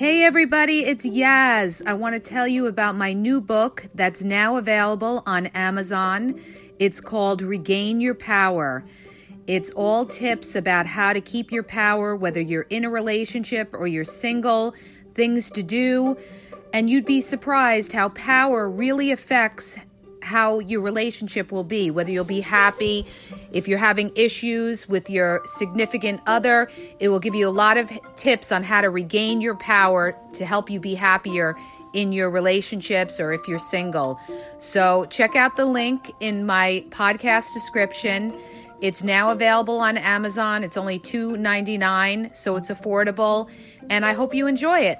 Hey everybody, it's Yaz. I want to tell you about my new book that's now available on Amazon. It's called Regain Your Power. It's all tips about how to keep your power, whether you're in a relationship or you're single, things to do. And you'd be surprised how power really affects how your relationship will be, whether you'll be happy. If you're having issues with your significant other, it will give you a lot of tips on how to regain your power to help you be happier in your relationships or if you're single. So check out the link in my podcast description. It's now available on Amazon. It's only $2.99, so it's affordable, and I hope you enjoy it.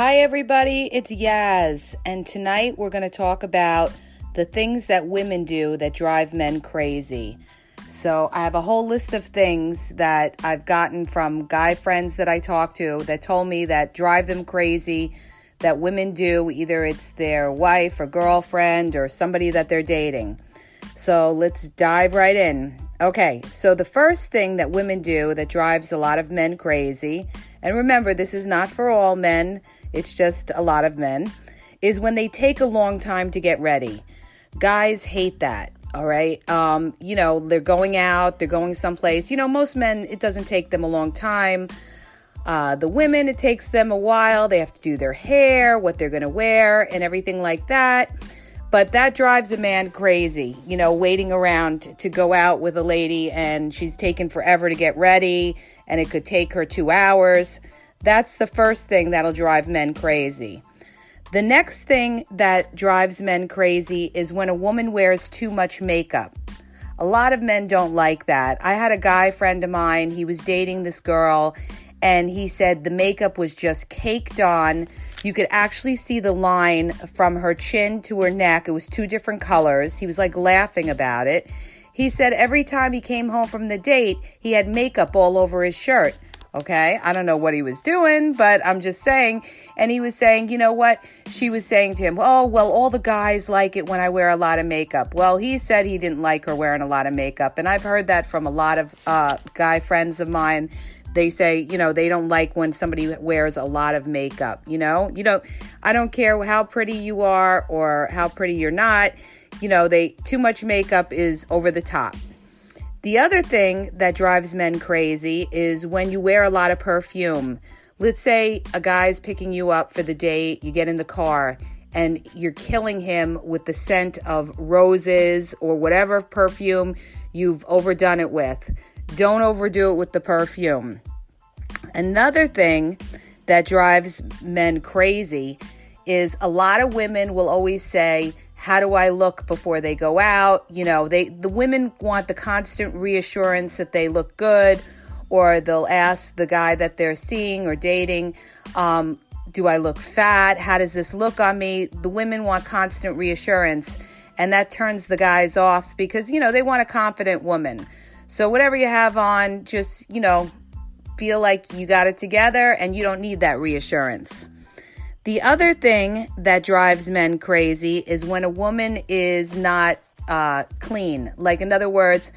Hi, everybody, it's Yaz, and tonight we're going to talk about the things that women do that drive men crazy. So, I have a whole list of things that I've gotten from guy friends that I talk to that told me that drive them crazy that women do. Either it's their wife or girlfriend or somebody that they're dating. So, let's dive right in. Okay, so the first thing that women do that drives a lot of men crazy, and remember, this is not for all men it's just a lot of men, is when they take a long time to get ready. Guys hate that. All right. Um, you know, they're going out, they're going someplace. You know, most men, it doesn't take them a long time. Uh, the women, it takes them a while. They have to do their hair, what they're going to wear, and everything like that. But that drives a man crazy, you know, waiting around to go out with a lady and she's taken forever to get ready and it could take her two hours. That's the first thing that'll drive men crazy. The next thing that drives men crazy is when a woman wears too much makeup. A lot of men don't like that. I had a guy friend of mine, he was dating this girl, and he said the makeup was just caked on. You could actually see the line from her chin to her neck. It was two different colors. He was like laughing about it. He said every time he came home from the date, he had makeup all over his shirt. Okay. I don't know what he was doing, but I'm just saying. And he was saying, you know what? She was saying to him, oh, well, all the guys like it when I wear a lot of makeup. Well, he said he didn't like her wearing a lot of makeup. And I've heard that from a lot of uh, guy friends of mine. They say, you know, they don't like when somebody wears a lot of makeup. You know, you know, I don't care how pretty you are or how pretty you're not. You know, they too much makeup is over the top. The other thing that drives men crazy is when you wear a lot of perfume. Let's say a guy's picking you up for the date, you get in the car, and you're killing him with the scent of roses or whatever perfume you've overdone it with. Don't overdo it with the perfume. Another thing that drives men crazy is a lot of women will always say, how do I look before they go out? You know, they the women want the constant reassurance that they look good, or they'll ask the guy that they're seeing or dating, um, "Do I look fat? How does this look on me?" The women want constant reassurance, and that turns the guys off because you know they want a confident woman. So whatever you have on, just you know, feel like you got it together, and you don't need that reassurance. The other thing that drives men crazy is when a woman is not uh, clean. Like, in other words,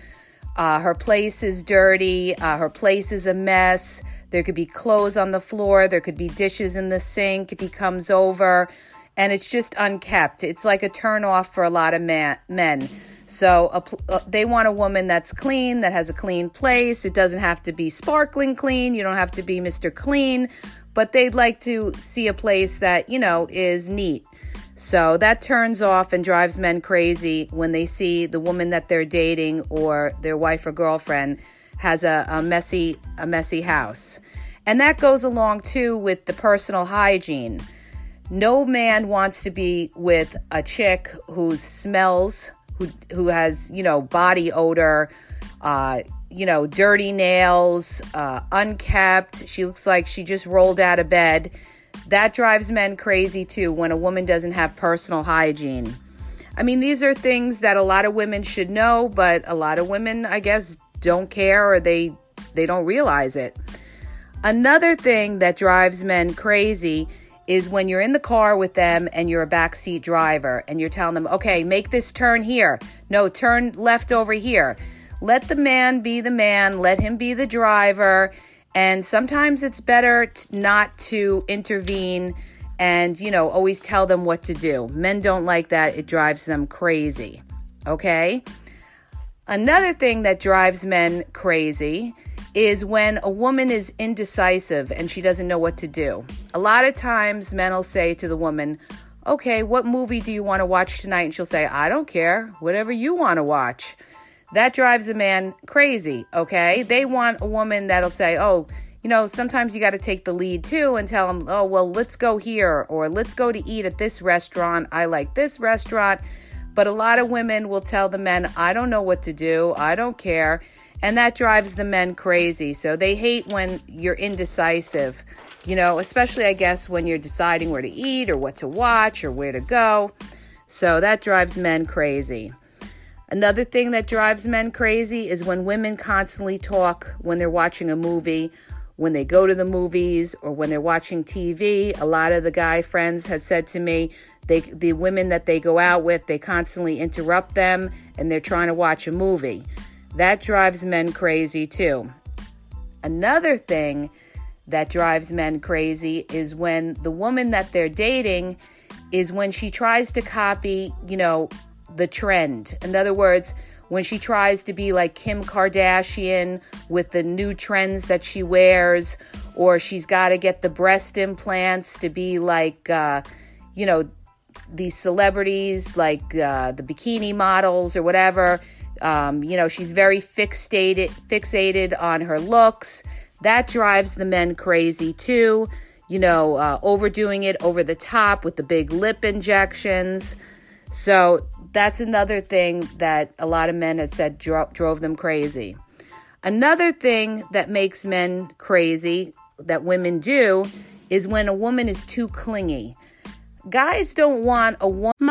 uh, her place is dirty, uh, her place is a mess, There could be clothes on the floor. There could be dishes in the sink if he comes over. And it's just unkept. It's like a turn off for a lot of man, men. So uh, they want a woman that's clean, that has a clean place. It doesn't have to be sparkling clean. You don't have to be Mr. Clean, but they'd like to see a place that, you know, is neat. So that turns off and drives men crazy when they see the woman that they're dating or their wife or girlfriend has a, a messy a messy house. And that goes along too with the personal hygiene. No man wants to be with a chick who smells, who who has, you know, body odor, uh, you know, dirty nails, uh, unkept. She looks like she just rolled out of bed. That drives men crazy too when a woman doesn't have personal hygiene. I mean, these are things that a lot of women should know, but a lot of women, I guess, don't care or they they don't realize it. Another thing that drives men crazy is when you're in the car with them and you're a backseat driver and you're telling them, okay, make this turn here. No, turn left over here. Let the man be the man, let him be the driver. And sometimes it's better t- not to intervene and, you know, always tell them what to do. Men don't like that, it drives them crazy. Okay? Another thing that drives men crazy is when a woman is indecisive and she doesn't know what to do. A lot of times, men will say to the woman, Okay, what movie do you want to watch tonight? And she'll say, I don't care, whatever you want to watch. That drives a man crazy, okay? They want a woman that'll say, Oh, you know, sometimes you got to take the lead too and tell them, Oh, well, let's go here or let's go to eat at this restaurant. I like this restaurant. But a lot of women will tell the men, I don't know what to do. I don't care. And that drives the men crazy. So they hate when you're indecisive, you know, especially, I guess, when you're deciding where to eat or what to watch or where to go. So that drives men crazy. Another thing that drives men crazy is when women constantly talk when they're watching a movie, when they go to the movies, or when they're watching TV. A lot of the guy friends had said to me, they the women that they go out with, they constantly interrupt them and they're trying to watch a movie. That drives men crazy too. Another thing that drives men crazy is when the woman that they're dating is when she tries to copy, you know, the trend. In other words, when she tries to be like Kim Kardashian with the new trends that she wears, or she's got to get the breast implants to be like, uh, you know, these celebrities like uh, the bikini models or whatever. Um, you know, she's very fixated fixated on her looks. That drives the men crazy too. You know, uh, overdoing it over the top with the big lip injections. So that's another thing that a lot of men have said dro- drove them crazy. Another thing that makes men crazy that women do is when a woman is too clingy. Guys don't want a woman.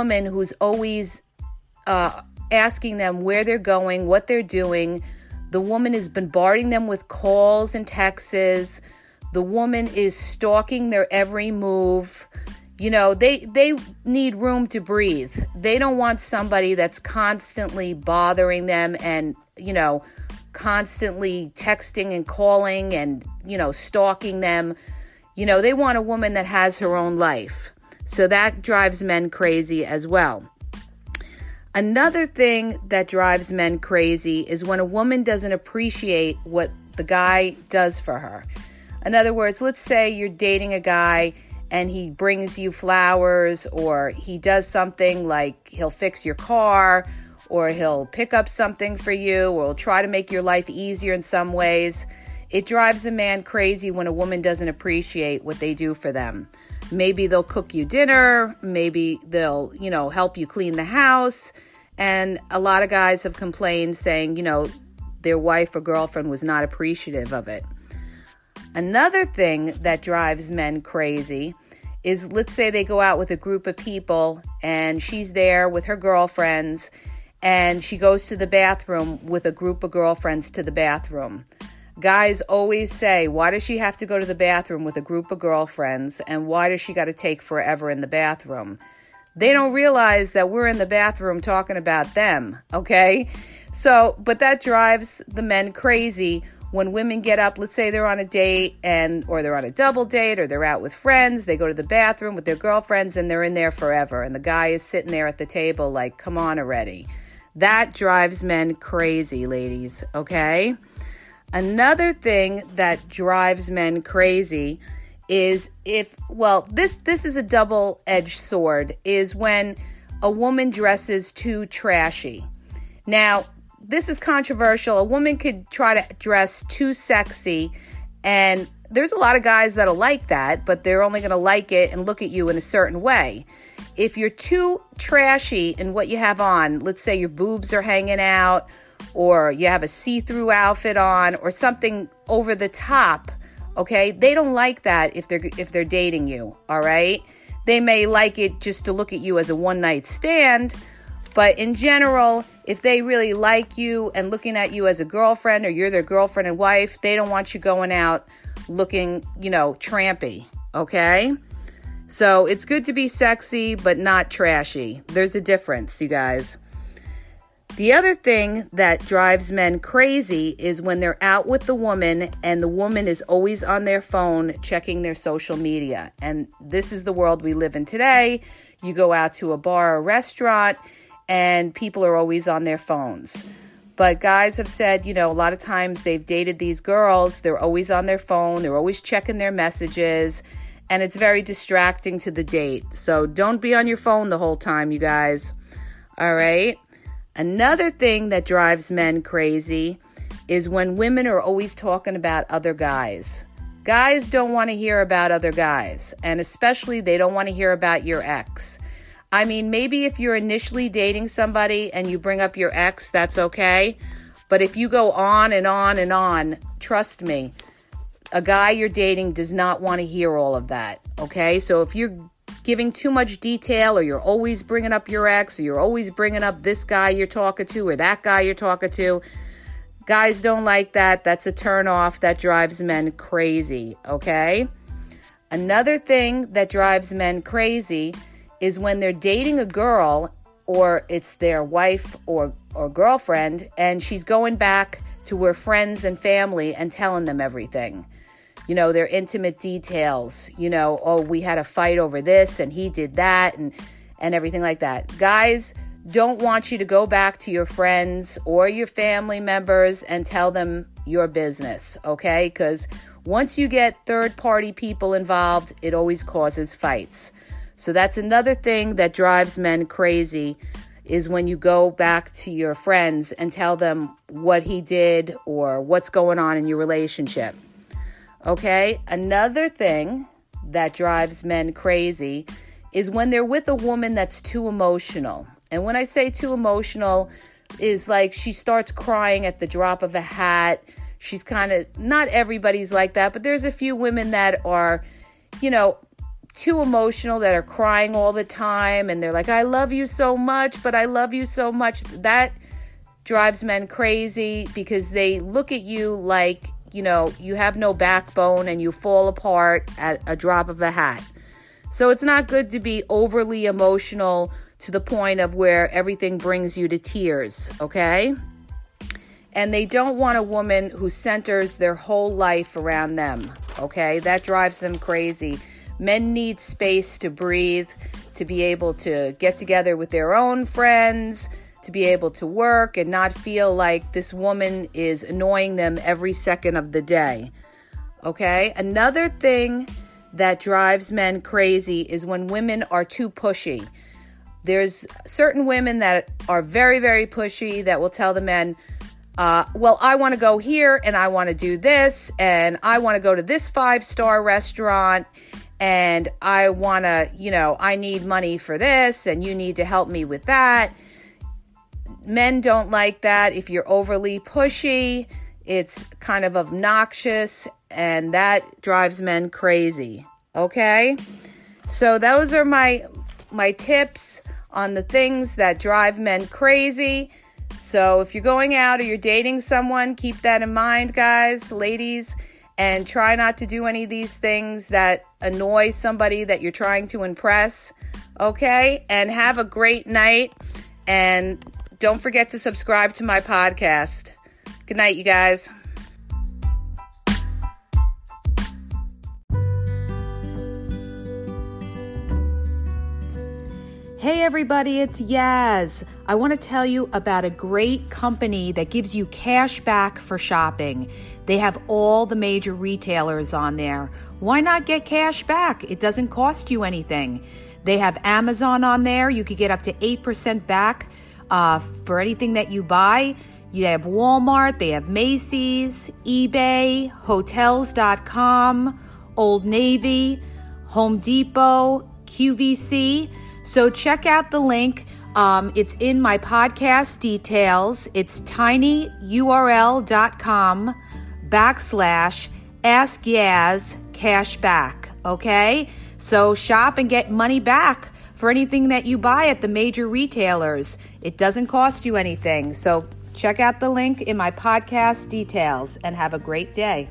Woman who's always uh, asking them where they're going, what they're doing. The woman is bombarding them with calls and texts. The woman is stalking their every move. You know, they they need room to breathe. They don't want somebody that's constantly bothering them and, you know, constantly texting and calling and, you know, stalking them. You know, they want a woman that has her own life. So that drives men crazy as well. Another thing that drives men crazy is when a woman doesn't appreciate what the guy does for her. In other words, let's say you're dating a guy and he brings you flowers or he does something like he'll fix your car or he'll pick up something for you or he'll try to make your life easier in some ways. It drives a man crazy when a woman doesn't appreciate what they do for them. Maybe they'll cook you dinner, maybe they'll, you know, help you clean the house. And a lot of guys have complained saying, you know, their wife or girlfriend was not appreciative of it. Another thing that drives men crazy is let's say they go out with a group of people and she's there with her girlfriends and she goes to the bathroom with a group of girlfriends to the bathroom. Guys always say, Why does she have to go to the bathroom with a group of girlfriends? And why does she got to take forever in the bathroom? They don't realize that we're in the bathroom talking about them, okay? So, but that drives the men crazy when women get up, let's say they're on a date and or they're on a double date or they're out with friends, they go to the bathroom with their girlfriends and they're in there forever and the guy is sitting there at the table like, "Come on already." That drives men crazy, ladies, okay? Another thing that drives men crazy is if well, this this is a double-edged sword is when a woman dresses too trashy. Now, this is controversial. A woman could try to dress too sexy, and there's a lot of guys that'll like that, but they're only going to like it and look at you in a certain way. If you're too trashy in what you have on, let's say your boobs are hanging out, or you have a see through outfit on, or something over the top, okay? They don't like that if they're if they're dating you, all right? They may like it just to look at you as a one night stand, but in general, if they really like you and looking at you as a girlfriend or you're their girlfriend and wife, they don't want you going out looking, you know, trampy, okay? So it's good to be sexy, but not trashy. There's a difference, you guys. The other thing that drives men crazy is when they're out with the woman and the woman is always on their phone checking their social media. And this is the world we live in today. You go out to a bar or restaurant and people are always on their phones. But guys have said, you know, a lot of times they've dated these girls, they're always on their phone, they're always checking their messages, and it's very distracting to the date. So don't be on your phone the whole time, you guys. All right. Another thing that drives men crazy is when women are always talking about other guys. Guys don't want to hear about other guys, and especially they don't want to hear about your ex. I mean, maybe if you're initially dating somebody and you bring up your ex, that's okay. But if you go on and on and on, trust me, a guy you're dating does not want to hear all of that. Okay. So if you're giving too much detail or you're always bringing up your ex or you're always bringing up this guy you're talking to or that guy you're talking to, guys don't like that. That's a turn off that drives men crazy. Okay. Another thing that drives men crazy is when they're dating a girl or it's their wife or, or girlfriend and she's going back to her friends and family and telling them everything. You know, their intimate details, you know, oh, we had a fight over this and he did that and and everything like that. Guys don't want you to go back to your friends or your family members and tell them your business, okay? Cuz once you get third party people involved, it always causes fights. So that's another thing that drives men crazy is when you go back to your friends and tell them what he did or what's going on in your relationship. Okay? Another thing that drives men crazy is when they're with a woman that's too emotional. And when I say too emotional, is like she starts crying at the drop of a hat. She's kind of not everybody's like that, but there's a few women that are, you know, too emotional that are crying all the time and they're like, I love you so much, but I love you so much. That drives men crazy because they look at you like, you know, you have no backbone and you fall apart at a drop of a hat. So it's not good to be overly emotional to the point of where everything brings you to tears, okay? And they don't want a woman who centers their whole life around them, okay? That drives them crazy Men need space to breathe, to be able to get together with their own friends, to be able to work and not feel like this woman is annoying them every second of the day. Okay? Another thing that drives men crazy is when women are too pushy. There's certain women that are very, very pushy that will tell the men, uh, well, I want to go here and I want to do this and I want to go to this five star restaurant and I want to, you know, I need money for this and you need to help me with that. Men don't like that. If you're overly pushy, it's kind of obnoxious and that drives men crazy. Okay? So those are my my tips on the things that drive men crazy. So if you're going out or you're dating someone, keep that in mind, guys, ladies, and try not to do any of these things that annoy somebody that you're trying to impress. Okay? And have a great night and don't forget to subscribe to my podcast. Good night, you guys. Hey everybody, it's Yaz. I want to tell you about a great company that gives you cash back for shopping. They have all the major retailers on there. Why not get cash back? It doesn't cost you anything. They have Amazon on there. You could get up to 8% back uh, for anything that you buy. You have Walmart, they have Macy's, eBay, Hotels.com, Old Navy, Home Depot, QVC. So check out the link. Um, it's in my podcast details. It's tinyurl.com backslash ask Yaz cashback. Okay? So shop and get money back for anything that you buy at the major retailers. It doesn't cost you anything. So check out the link in my podcast details and have a great day.